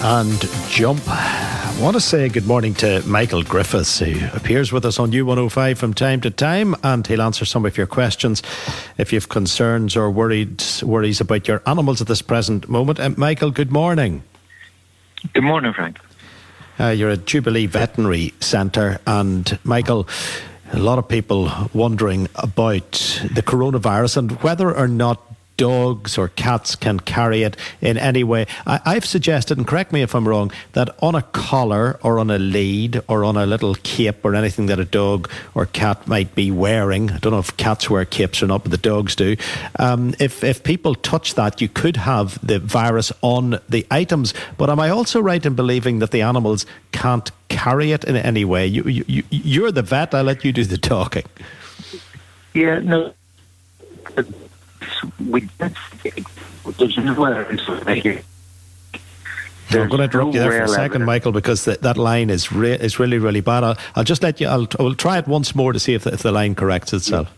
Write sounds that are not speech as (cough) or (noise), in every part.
And jump. I want to say good morning to Michael Griffiths, who appears with us on U105 from time to time, and he'll answer some of your questions if you have concerns or worried worries about your animals at this present moment. Uh, Michael, good morning. Good morning, Frank. Uh, you're at Jubilee Veterinary Centre, and Michael, a lot of people wondering about the coronavirus and whether or not dogs or cats can carry it in any way. I, have suggested, and correct me if I'm wrong, that on a collar or on a lead or on a little cape or anything that a dog or cat might be wearing, I don't know if cats wear capes or not, but the dogs do. Um, if, if people touch that, you could have the virus on the items. But am I also right in believing that the animals can't carry it in any way? You, you, you're the vet, I'll let you do the talking. Yeah, no we there's to make it. I'm going to interrupt you there for a second. Michael, because the, that line is re- is really really bad. I'll, I'll just let you. I'll, I'll try it once more to see if the, if the line corrects itself.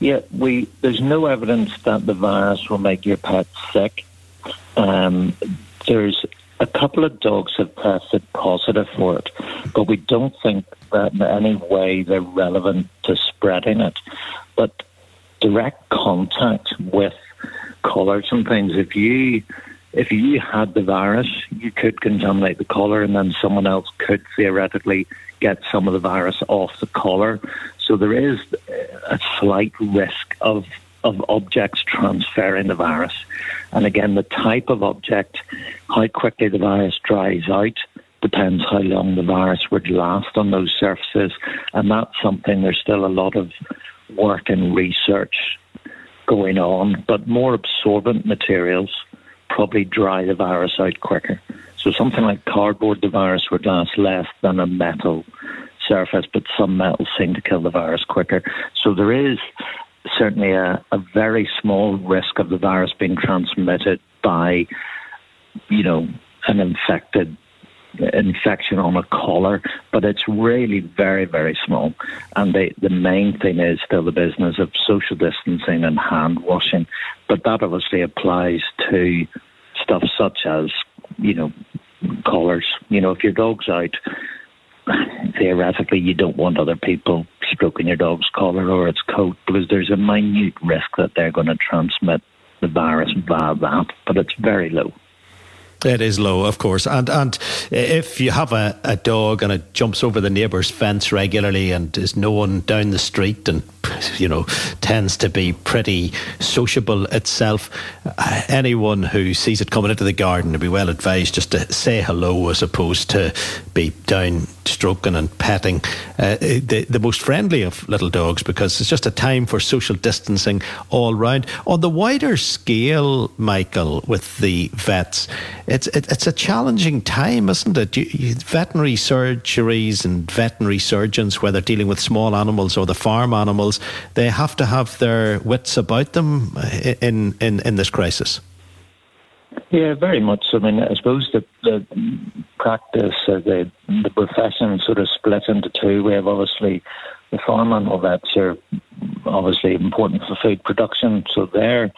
Yeah, we there's no evidence that the virus will make your pet sick. Um, there's a couple of dogs have tested positive for it, but we don't think that in any way they're relevant to spreading it. But direct contact with collars and things. If you if you had the virus, you could contaminate the collar, and then someone else could theoretically get some of the virus off the collar. So there is a slight risk of of objects transferring the virus. And again, the type of object, how quickly the virus dries out, depends how long the virus would last on those surfaces. And that's something there's still a lot of work and research going on, but more absorbent materials probably dry the virus out quicker. So something like cardboard, the virus would last less than a metal surface, but some metals seem to kill the virus quicker. So there is certainly a, a very small risk of the virus being transmitted by, you know, an infected infection on a collar, but it's really very, very small. And the, the main thing is still the business of social distancing and hand washing. But that obviously applies to stuff such as, you know, collars. You know, if your dog's out, theoretically you don't want other people stroking your dog's collar or its coat because there's a minute risk that they're going to transmit the virus via that, but it's very low. It is low, of course, and and if you have a, a dog and it jumps over the neighbour's fence regularly and is known down the street and you know tends to be pretty sociable itself, uh, anyone who sees it coming into the garden would be well advised just to say hello as opposed to be down stroking and petting. Uh, the the most friendly of little dogs because it's just a time for social distancing all round. On the wider scale, Michael, with the vets it's it, it's a challenging time, isn't it? You, you, veterinary surgeries and veterinary surgeons, whether dealing with small animals or the farm animals, they have to have their wits about them in in, in this crisis. Yeah, very much. I mean, I suppose the, the practice, uh, the the profession, sort of split into two. We have obviously the farm animal vets are obviously important for food production, so they're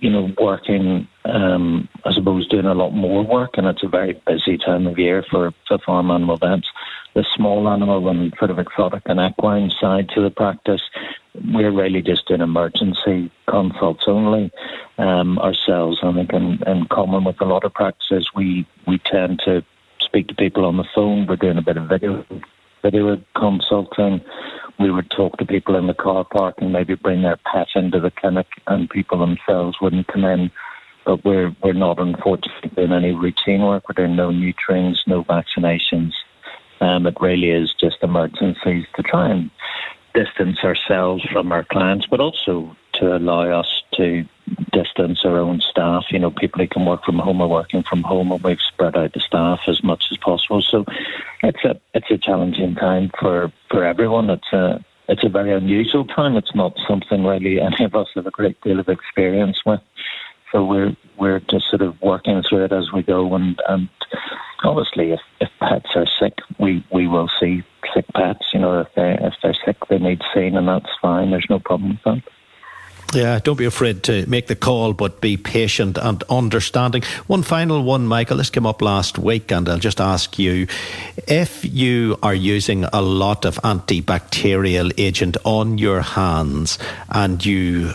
you know, working, um, I suppose, doing a lot more work, and it's a very busy time of year for, for farm animal vets. The small animal and sort of exotic and equine side to the practice we're really just in emergency consults only um, ourselves. I think in, in common with a lot of practices, we, we tend to speak to people on the phone. We're doing a bit of video video consulting. We would talk to people in the car park and maybe bring their pet into the clinic, and people themselves wouldn't come in. But we're we're not unfortunately doing any routine work. We're doing no neuterings, no vaccinations. Um, it really is just emergencies to try and distance ourselves from our clients, but also to allow us to distance our own staff. You know, people who can work from home are working from home, and we've spread out the staff as much as possible. So it's a it's a challenging time for for everyone. It's a it's a very unusual time. It's not something really any of us have a great deal of experience with. So we're we're just sort of working through it as we go, and and obviously, if, pets are sick, we we will see sick pets. You know, if they if they're sick, they need seen, and that's fine. There's no problem with that. Yeah, don't be afraid to make the call, but be patient and understanding. One final one, Michael. This came up last week, and I'll just ask you if you are using a lot of antibacterial agent on your hands and you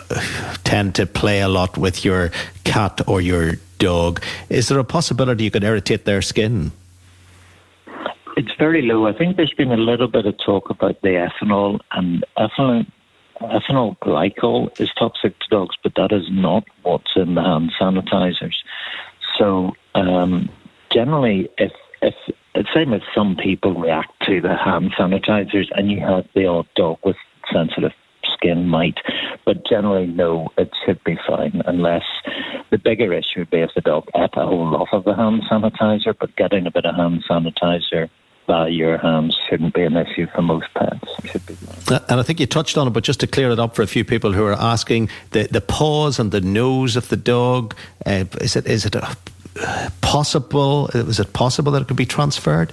tend to play a lot with your cat or your dog, is there a possibility you could irritate their skin? It's very low. I think there's been a little bit of talk about the ethanol, and ethanol ethylene glycol is toxic to dogs, but that is not what's in the hand sanitizers. So um, generally, if if it's same as some people react to the hand sanitizers, and you have the odd dog with sensitive skin might, but generally no, it should be fine unless the bigger issue would be if the dog ate a whole lot of the hand sanitizer, but getting a bit of hand sanitizer by your hands shouldn't be an issue for most pets. Uh, and I think you touched on it, but just to clear it up for a few people who are asking, the, the paws and the nose of the dog, uh, is it is it a, uh, possible? Is it possible that it could be transferred?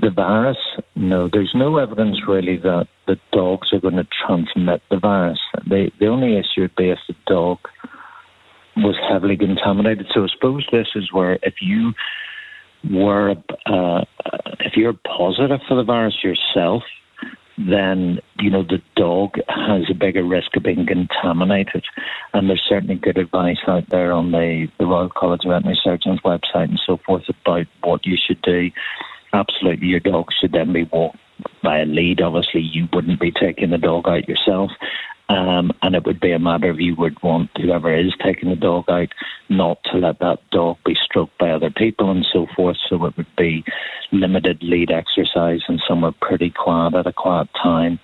The virus, no. There's no evidence really that the dogs are going to transmit the virus. The the only issue would be if the dog was heavily contaminated. So I suppose this is where if you were uh, if you're positive for the virus yourself, then you know the dog has a bigger risk of being contaminated. And there's certainly good advice out there on the, the Royal College of Veterinary Surgeons website and so forth about what you should do. Absolutely, your dog should then be walked by a lead. Obviously, you wouldn't be taking the dog out yourself. Um, and it would be a matter of you would want whoever is taking the dog out not to let that dog be stroked by other people and so forth. So it would be limited lead exercise and somewhere pretty quiet at a quiet time.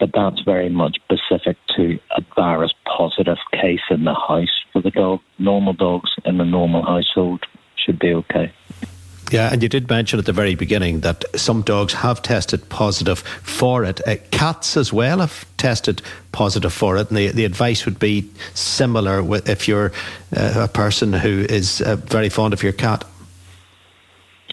But that's very much specific to a virus positive case in the house for the dog. Normal dogs in the normal household should be okay. Yeah, and you did mention at the very beginning that some dogs have tested positive for it. Uh, cats as well have tested positive for it, and the, the advice would be similar with if you're uh, a person who is uh, very fond of your cat.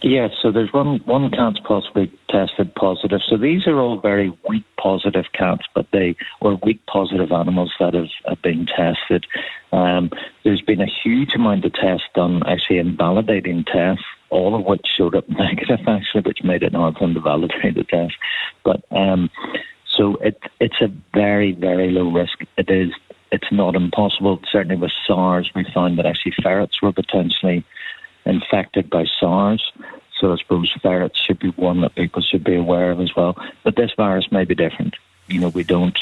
Yes, so there's one one cat's possibly tested positive. So these are all very weak positive cats, but they were weak positive animals that have, have been tested. Um, there's been a huge amount of tests done, actually invalidating tests, all of which showed up (laughs) negative, actually, which made it hard for them to validate the test. But um, so it it's a very very low risk. It is it's not impossible. Certainly with SARS, we found that actually ferrets were potentially infected by SARS. So I suppose ferrets should be one that people should be aware of as well. But this virus may be different. You know, we don't,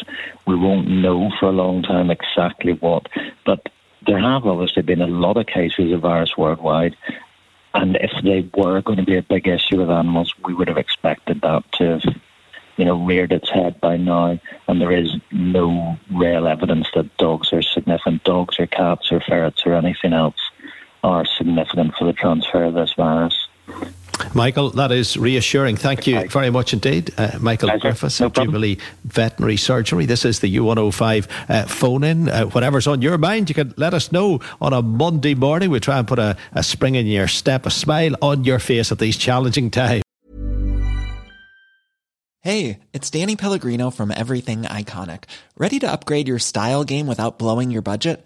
we won't know for a long time exactly what. But there have obviously been a lot of cases of virus worldwide. And if they were going to be a big issue with animals, we would have expected that to have, you know, reared its head by now. And there is no real evidence that dogs are significant. Dogs or cats or ferrets or anything else are significant for the transfer of this virus. Michael, that is reassuring. Thank you very much indeed. Uh, Michael Pleasure. Griffiths no of Jubilee Veterinary Surgery. This is the U105 uh, phone in. Uh, whatever's on your mind, you can let us know on a Monday morning. We try and put a, a spring in your step, a smile on your face at these challenging times. Hey, it's Danny Pellegrino from Everything Iconic. Ready to upgrade your style game without blowing your budget?